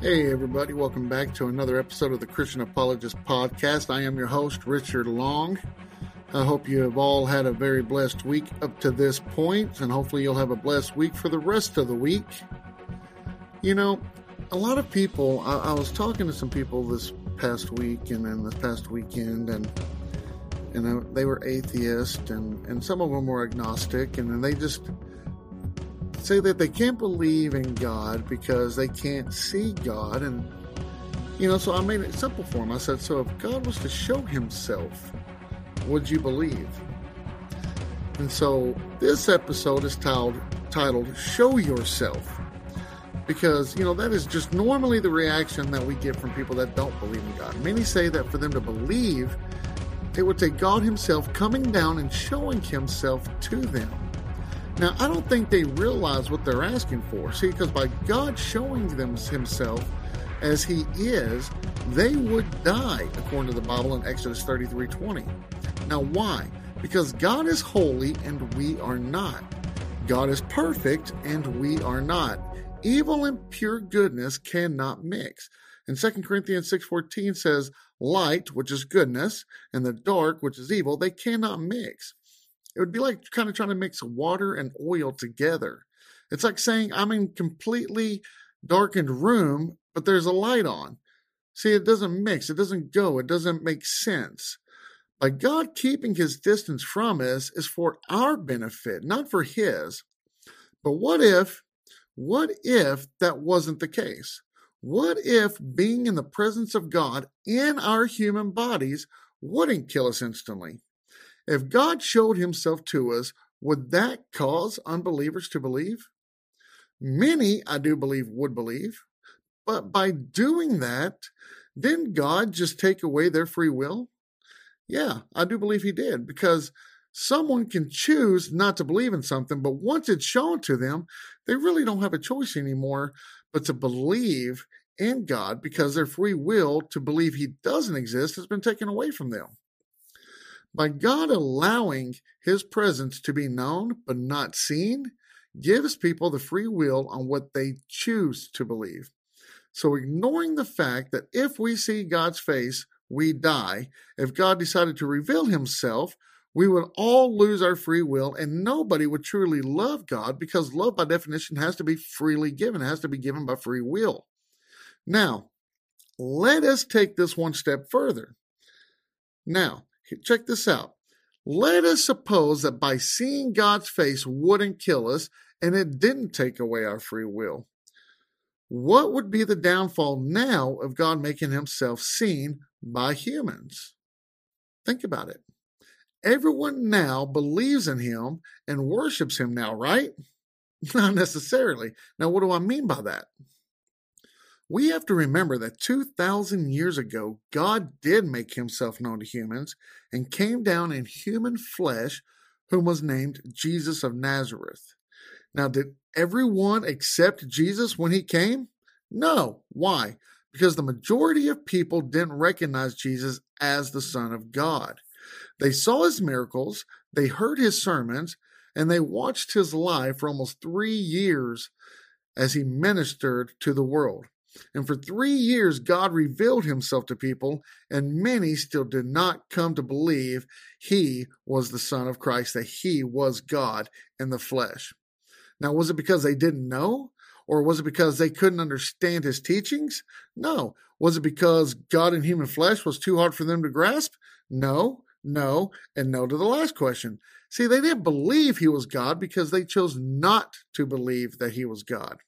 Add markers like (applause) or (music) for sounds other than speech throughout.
Hey, everybody, welcome back to another episode of the Christian Apologist Podcast. I am your host, Richard Long. I hope you have all had a very blessed week up to this point, and hopefully, you'll have a blessed week for the rest of the week. You know, a lot of people, I, I was talking to some people this past week and then this past weekend, and and they were atheist, and, and some of them were agnostic, and then they just say that they can't believe in God because they can't see God. And, you know, so I made it simple for them. I said, so if God was to show himself, would you believe? And so this episode is titled, titled Show Yourself. Because, you know, that is just normally the reaction that we get from people that don't believe in God. Many say that for them to believe, it would take God Himself coming down and showing Himself to them. Now, I don't think they realize what they're asking for. See, because by God showing them Himself as He is, they would die, according to the Bible in Exodus 33 20. Now, why? Because God is holy and we are not. God is perfect and we are not. Evil and pure goodness cannot mix. And 2 Corinthians 6:14 says, "Light, which is goodness, and the dark, which is evil, they cannot mix." It would be like kind of trying to mix water and oil together. It's like saying I'm in a completely darkened room, but there's a light on. See, it doesn't mix, it doesn't go, it doesn't make sense. By God keeping his distance from us is for our benefit, not for his. But what if, what if that wasn't the case? What if being in the presence of God in our human bodies wouldn't kill us instantly? If God showed himself to us, would that cause unbelievers to believe? Many, I do believe, would believe. But by doing that, didn't God just take away their free will? Yeah, I do believe he did because someone can choose not to believe in something, but once it's shown to them, they really don't have a choice anymore but to believe in God because their free will to believe he doesn't exist has been taken away from them. By God allowing his presence to be known but not seen, gives people the free will on what they choose to believe. So, ignoring the fact that if we see God's face, we die, if God decided to reveal himself, we would all lose our free will and nobody would truly love God because love, by definition, has to be freely given, it has to be given by free will. Now, let us take this one step further. Now, Check this out. Let us suppose that by seeing God's face wouldn't kill us and it didn't take away our free will. What would be the downfall now of God making himself seen by humans? Think about it. Everyone now believes in him and worships him now, right? (laughs) Not necessarily. Now, what do I mean by that? We have to remember that 2,000 years ago, God did make himself known to humans and came down in human flesh, whom was named Jesus of Nazareth. Now, did everyone accept Jesus when he came? No. Why? Because the majority of people didn't recognize Jesus as the Son of God. They saw his miracles, they heard his sermons, and they watched his life for almost three years as he ministered to the world. And for three years, God revealed himself to people, and many still did not come to believe he was the Son of Christ, that he was God in the flesh. Now, was it because they didn't know? Or was it because they couldn't understand his teachings? No. Was it because God in human flesh was too hard for them to grasp? No, no, and no to the last question. See, they didn't believe he was God because they chose not to believe that he was God.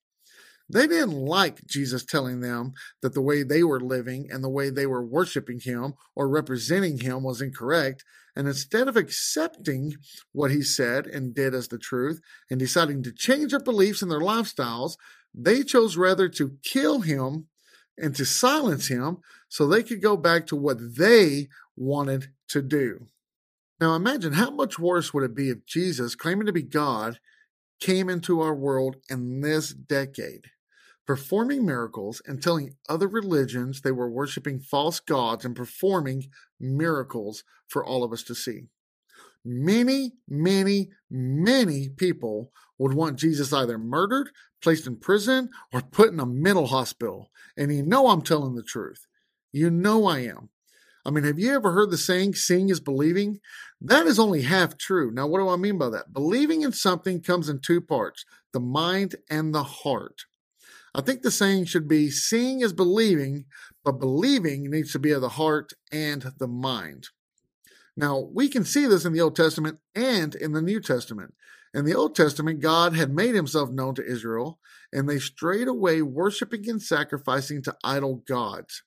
They didn't like Jesus telling them that the way they were living and the way they were worshiping him or representing him was incorrect. And instead of accepting what he said and did as the truth and deciding to change their beliefs and their lifestyles, they chose rather to kill him and to silence him so they could go back to what they wanted to do. Now imagine how much worse would it be if Jesus, claiming to be God, came into our world in this decade performing miracles and telling other religions they were worshiping false gods and performing miracles for all of us to see. many, many, many people would want Jesus either murdered, placed in prison, or put in a mental hospital. And you know I'm telling the truth. You know I am. I mean, have you ever heard the saying, seeing is believing? That is only half true. Now, what do I mean by that? Believing in something comes in two parts the mind and the heart. I think the saying should be seeing is believing, but believing needs to be of the heart and the mind. Now, we can see this in the Old Testament and in the New Testament. In the Old Testament, God had made himself known to Israel, and they strayed away worshiping and sacrificing to idol gods.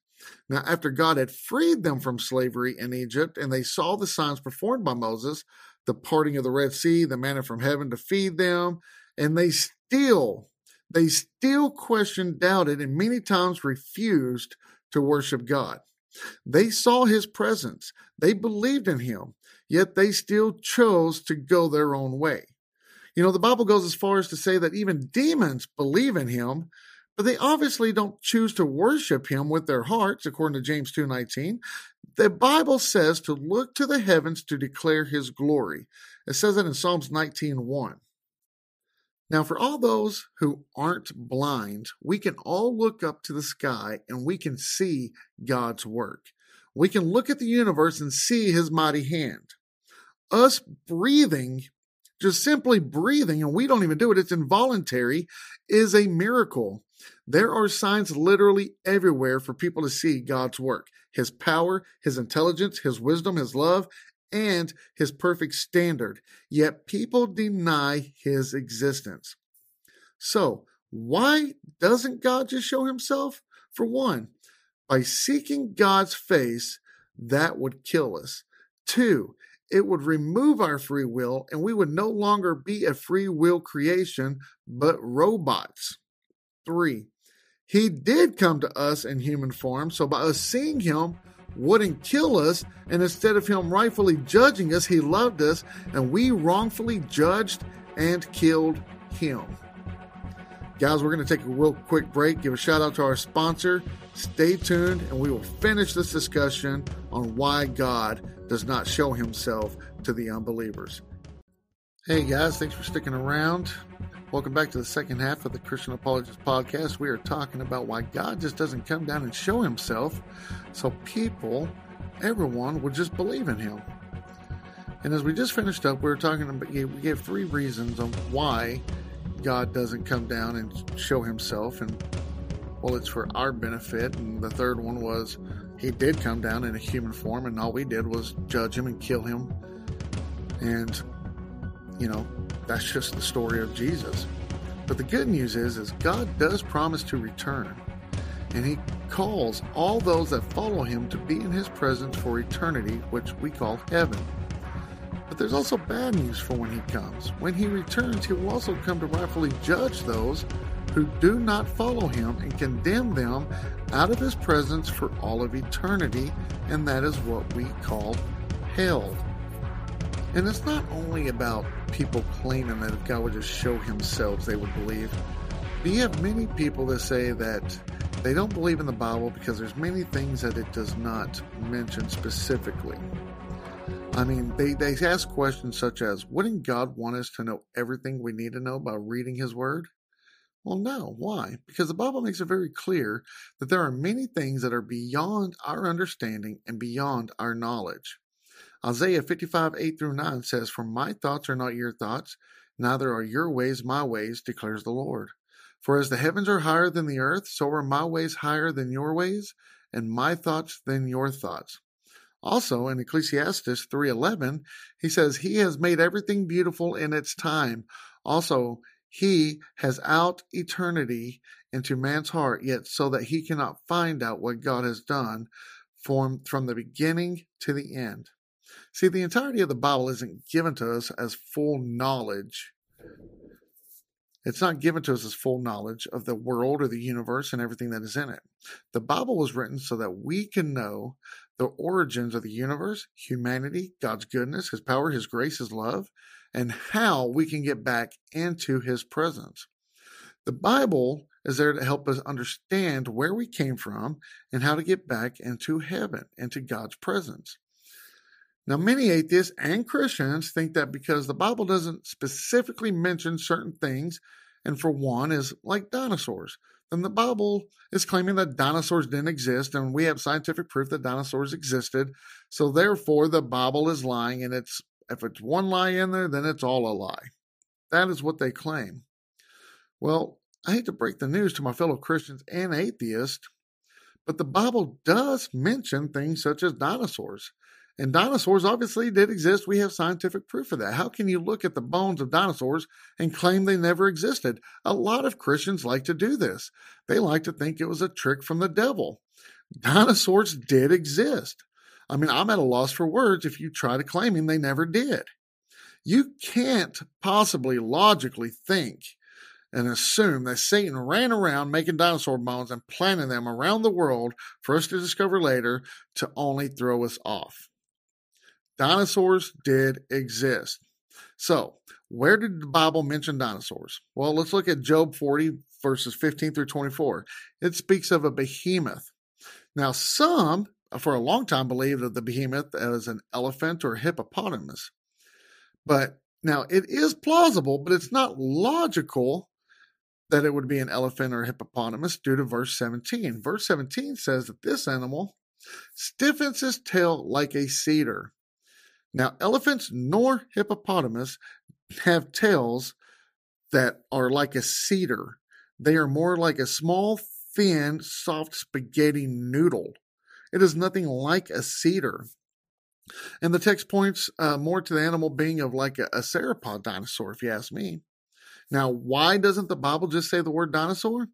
Now, after God had freed them from slavery in Egypt, and they saw the signs performed by Moses, the parting of the Red Sea, the manna from heaven to feed them, and they still, they still questioned, doubted, and many times refused to worship God. They saw his presence. They believed in him, yet they still chose to go their own way. You know, the Bible goes as far as to say that even demons believe in him, but they obviously don't choose to worship him with their hearts, according to James 2:19. The Bible says to look to the heavens to declare his glory. It says that in Psalms 19:1. Now, for all those who aren't blind, we can all look up to the sky and we can see God's work. We can look at the universe and see his mighty hand. Us breathing, just simply breathing, and we don't even do it, it's involuntary, is a miracle. There are signs literally everywhere for people to see God's work, his power, his intelligence, his wisdom, his love, and his perfect standard, yet people deny his existence. So, why doesn't God just show himself? For one, by seeking God's face, that would kill us. Two, it would remove our free will and we would no longer be a free will creation, but robots. Three, he did come to us in human form, so by us seeing him, wouldn't kill us, and instead of him rightfully judging us, he loved us, and we wrongfully judged and killed him. Guys, we're going to take a real quick break, give a shout out to our sponsor. Stay tuned, and we will finish this discussion on why God does not show himself to the unbelievers. Hey guys, thanks for sticking around. Welcome back to the second half of the Christian Apologist podcast. We are talking about why God just doesn't come down and show himself so people, everyone, would just believe in him. And as we just finished up, we were talking about, we gave three reasons on why God doesn't come down and show himself. And, well, it's for our benefit. And the third one was he did come down in a human form, and all we did was judge him and kill him. And, you know, that's just the story of Jesus. But the good news is, is God does promise to return, and He calls all those that follow Him to be in His presence for eternity, which we call heaven. But there's also bad news for when He comes. When He returns, He will also come to rightfully judge those who do not follow Him and condemn them out of His presence for all of eternity, and that is what we call hell. And it's not only about people claiming that if God would just show himself, they would believe. But you have many people that say that they don't believe in the Bible because there's many things that it does not mention specifically. I mean, they, they ask questions such as, wouldn't God want us to know everything we need to know by reading His Word? Well, no. Why? Because the Bible makes it very clear that there are many things that are beyond our understanding and beyond our knowledge. Isaiah 55, 8 through 9 says, For my thoughts are not your thoughts, neither are your ways my ways, declares the Lord. For as the heavens are higher than the earth, so are my ways higher than your ways, and my thoughts than your thoughts. Also in Ecclesiastes 3:11, he says he has made everything beautiful in its time. Also, he has out eternity into man's heart, yet so that he cannot find out what God has done from, from the beginning to the end. See, the entirety of the Bible isn't given to us as full knowledge. It's not given to us as full knowledge of the world or the universe and everything that is in it. The Bible was written so that we can know the origins of the universe, humanity, God's goodness, His power, His grace, His love, and how we can get back into His presence. The Bible is there to help us understand where we came from and how to get back into heaven, into God's presence. Now, many atheists and Christians think that because the Bible doesn't specifically mention certain things, and for one is like dinosaurs, then the Bible is claiming that dinosaurs didn't exist, and we have scientific proof that dinosaurs existed. So therefore, the Bible is lying, and it's if it's one lie in there, then it's all a lie. That is what they claim. Well, I hate to break the news to my fellow Christians and atheists, but the Bible does mention things such as dinosaurs. And dinosaurs obviously did exist. We have scientific proof of that. How can you look at the bones of dinosaurs and claim they never existed? A lot of Christians like to do this. They like to think it was a trick from the devil. Dinosaurs did exist. I mean, I'm at a loss for words if you try to claiming they never did. You can't possibly logically think and assume that Satan ran around making dinosaur bones and planting them around the world for us to discover later to only throw us off. Dinosaurs did exist. So, where did the Bible mention dinosaurs? Well, let's look at Job 40, verses 15 through 24. It speaks of a behemoth. Now, some for a long time believed that the behemoth as an elephant or hippopotamus. But now it is plausible, but it's not logical that it would be an elephant or hippopotamus due to verse 17. Verse 17 says that this animal stiffens his tail like a cedar. Now, elephants nor hippopotamus have tails that are like a cedar. They are more like a small, thin, soft spaghetti noodle. It is nothing like a cedar. And the text points uh, more to the animal being of like a, a dinosaur, if you ask me. Now, why doesn't the Bible just say the word dinosaur?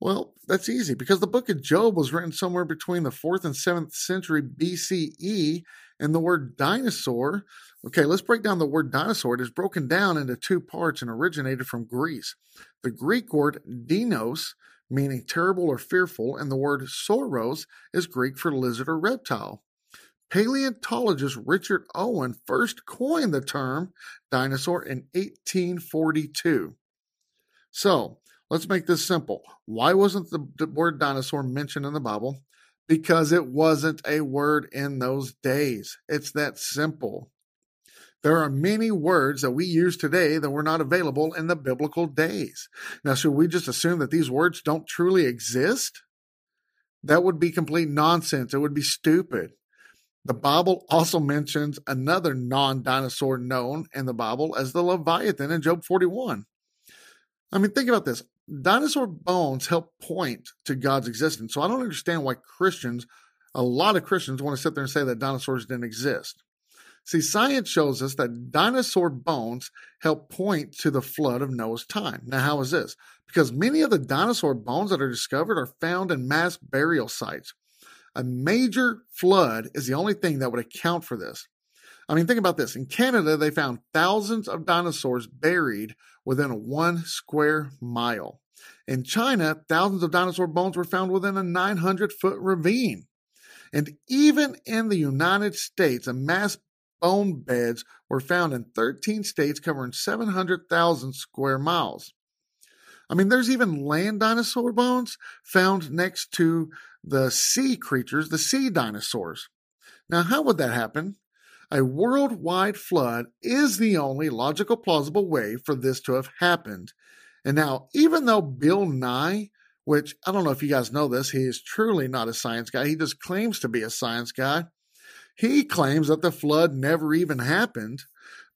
Well, that's easy because the book of Job was written somewhere between the 4th and 7th century BCE, and the word dinosaur. Okay, let's break down the word dinosaur. It is broken down into two parts and originated from Greece. The Greek word dinos, meaning terrible or fearful, and the word sauros is Greek for lizard or reptile. Paleontologist Richard Owen first coined the term dinosaur in 1842. So let's make this simple. Why wasn't the, word dinosaur mentioned in the Bible? Because it wasn't a word in those days. It's that simple. There are many words that we use today that were not available in the biblical days. Now, should we just assume that these words don't truly exist? That would be complete nonsense. It would be stupid. The Bible also mentions another non dinosaur known in the Bible as the Leviathan in Job 41. I mean, think about this dinosaur bones help point to God's existence. So I don't understand why Christians, a lot of Christians, want to sit there and say that dinosaurs didn't exist. See, science shows us that dinosaur bones help point to the flood of Noah's time. Now, how is this? Because many of the dinosaur bones that are discovered are found in mass burial sites. A major flood is the only thing that would account for this. I mean, think about this. In Canada, they found thousands of dinosaurs buried within one square mile. In China, thousands of dinosaur bones were found within a 900 foot ravine. And even in the United States, a mass bone beds were found in 13 states covering 700,000 square miles. I mean, there's even land dinosaur bones found next to the sea creatures, the sea dinosaurs. Now, how would that happen? A worldwide flood is the only logical, plausible way for this to have happened. And now, even though Bill Nye, which I don't know if you guys know this, he is truly not a science guy, he just claims to be a science guy. He claims that the flood never even happened.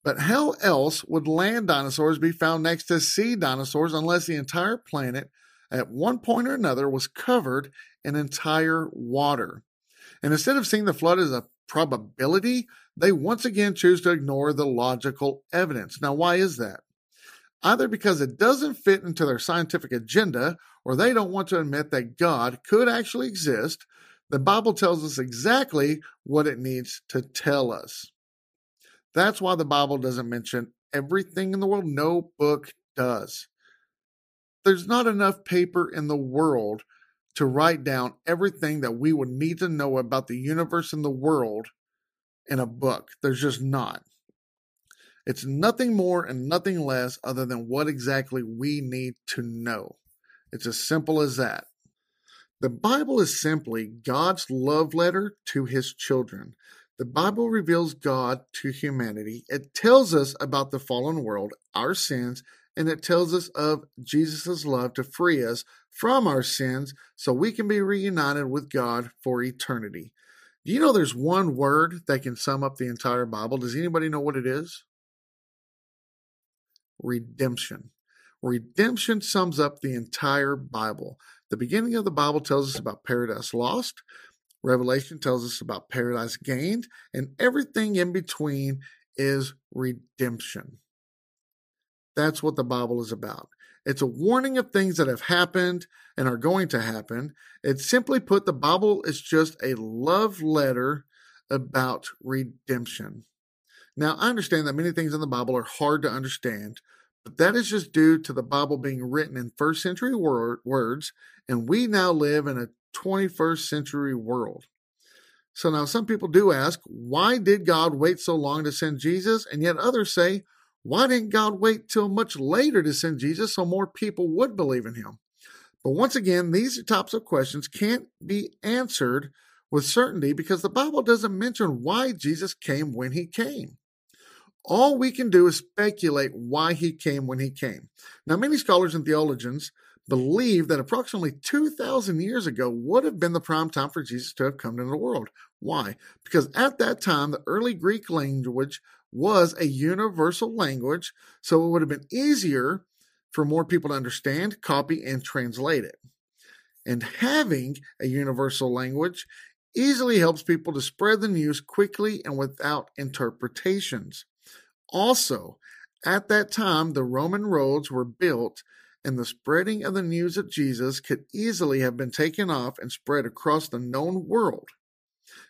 But how else would land dinosaurs be found next to sea dinosaurs unless the entire planet at one point or another was covered in entire water? And instead of seeing the flood as a probability, they once again choose to ignore the logical evidence. Now, why is that? Either because it doesn't fit into their scientific agenda, or they don't want to admit that God could actually exist. The Bible tells us exactly what it needs to tell us. That's why the Bible doesn't mention everything in the world. No book does. There's not enough paper in the world to write down everything that we would need to know about the universe and the world in a book. There's just not. It's nothing more and nothing less other than what exactly we need to know. It's as simple as that. The Bible is simply God's love letter to his children. The Bible reveals God to humanity. It tells us about the fallen world, our sins, and it tells us of Jesus' love to free us from our sins so we can be reunited with God for eternity. Do you know there's one word that can sum up the entire Bible? Does anybody know what it is? Redemption. Redemption sums up the entire Bible. The beginning of the Bible tells us about paradise lost. Revelation tells us about paradise gained, and everything in between is redemption. That's what the Bible is about. It's a warning of things that have happened and are going to happen. It's simply put, the Bible is just a love letter about redemption. Now, I understand that many things in the Bible are hard to understand, but that is just due to the Bible being written in first century word, words, and we now live in a 21st century world. So now some people do ask, why did God wait so long to send Jesus? And yet others say, why didn't God wait till much later to send Jesus so more people would believe in him? But once again, these types of questions can't be answered with certainty because the Bible doesn't mention why Jesus came when he came. All we can do is speculate why he came when he came. Now, many scholars and theologians believe that approximately 2,000 years ago would have been the prime time for Jesus to have come into the world. Why? Because at that time, the early Greek language was a universal language, so it would have been easier for more people to understand, copy, and translate it. And having a universal language easily helps people to spread the news quickly and without interpretations. Also, at that time, the Roman roads were built and the spreading of the news of Jesus could easily have been taken off and spread across the known world.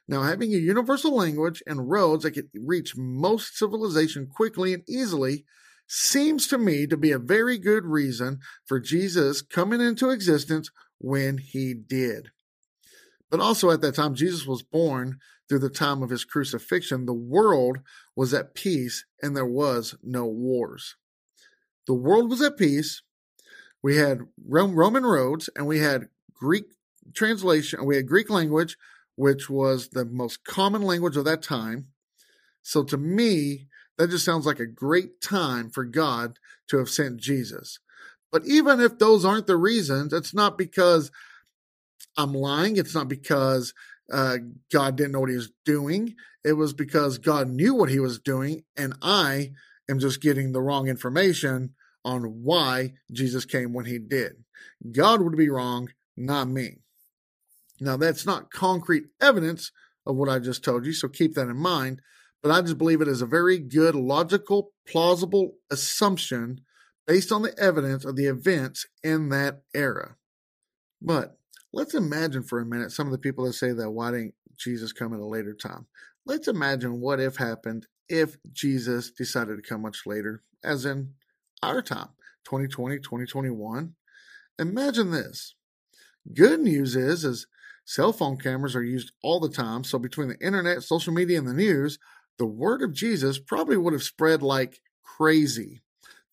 Now, having a universal language and roads that could reach most civilization quickly and easily seems to me to be a very good reason for Jesus coming into existence when he did. But also at that time, Jesus was born through the time of his crucifixion. The world was at peace and there was no wars. The world was at peace we had Roman roads and we had Greek translation. And we had Greek language, which was the most common language of that time. So to me, that just sounds like a great time for God to have sent Jesus. But even if those aren't the reasons, it's not because I'm lying. It's not because uh, God didn't know what he was doing. It was because God knew what he was doing, and I am just getting the wrong information on why Jesus came when he did. God would be wrong, not me. Now, that's not concrete evidence of what I just told you, so keep that in mind. But I just believe it is a very good, logical, plausible assumption based on the evidence of the events in that era. But let's imagine for a minute some of the people that say that why didn't Jesus come at a later time? Let's imagine what if happened if Jesus decided to come much later, as in our time 2020 2021 imagine this. Good news is is cell phone cameras are used all the time so between the internet social media and the news the word of jesus probably would have spread like crazy.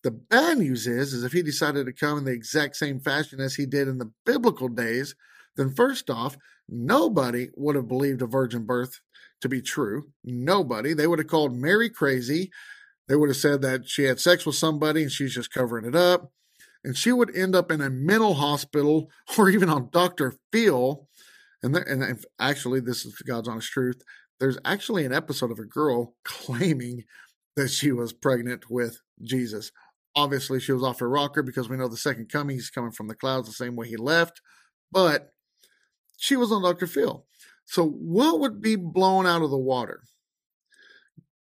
The bad news is is if he decided to come in the exact same fashion as he did in the biblical days then first off nobody would have believed a virgin birth to be true nobody they would have called mary crazy they would have said that she had sex with somebody and she's just covering it up. And she would end up in a mental hospital (laughs) or even on Dr. Phil. And, there, and actually, this is God's honest truth. There's actually an episode of a girl (laughs) claiming that she was pregnant with Jesus. Obviously, she was off her rocker because we know the second coming, he's coming from the clouds the same way he left. But she was on Dr. Phil. So, what would be blown out of the water?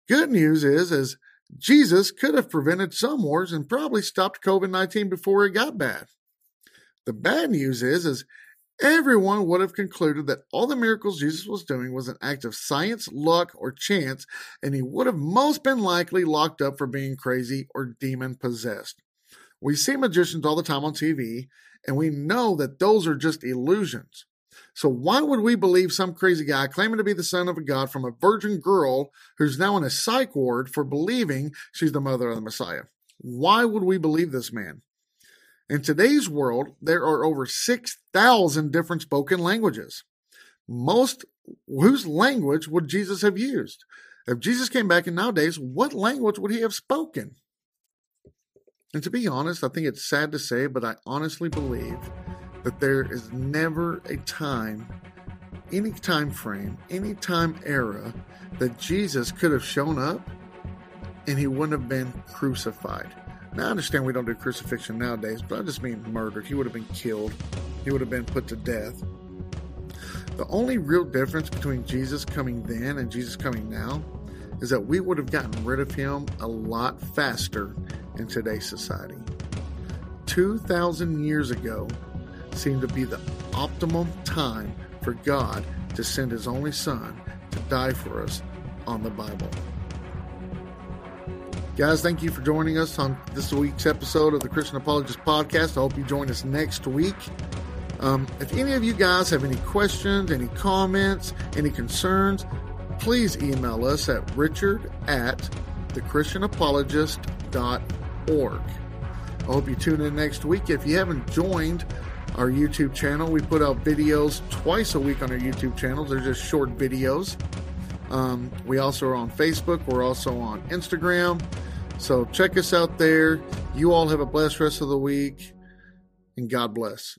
Good news is, is Jesus could have prevented some wars and probably stopped COVID 19 before it got bad. The bad news is, is everyone would have concluded that all the miracles Jesus was doing was an act of science, luck, or chance, and he would have most been likely locked up for being crazy or demon possessed. We see magicians all the time on TV, and we know that those are just illusions. So why would we believe some crazy guy claiming to be the son of a god from a virgin girl who's now in a psych ward for believing she's the mother of the Messiah? Why would we believe this man? In today's world, there are over 6,000 different spoken languages. most whose language would Jesus have used? If Jesus came back in nowadays, what language would he have spoken? And to be honest, I think it's sad to say, but I honestly believe that there is never a time, any time frame, any time era that Jesus could have shown up and he wouldn't have been crucified. Now, I understand we don't do crucifixion nowadays, but I just mean murdered. He would have been killed, he would have been put to death. The only real difference between Jesus coming then and Jesus coming now is that we would have gotten rid of him a lot faster in today's society. 2,000 years ago seemed to be the optimum time for God to send his only son to die for us on the Bible. Guys, thank you for joining us on this week's episode of the Christian Apologist Podcast. I hope you join us next week. Um, if any of you guys have any questions, any comments, any concerns, please email us at richard at thechristianapologist.org. I hope you tune in next week. If you haven't joined our YouTube channel, we put out videos twice a week on our YouTube channel. They're just short videos. Um, we also are on Facebook. We're also on Instagram. So check us out there. You all have a blessed rest of the week, and God bless.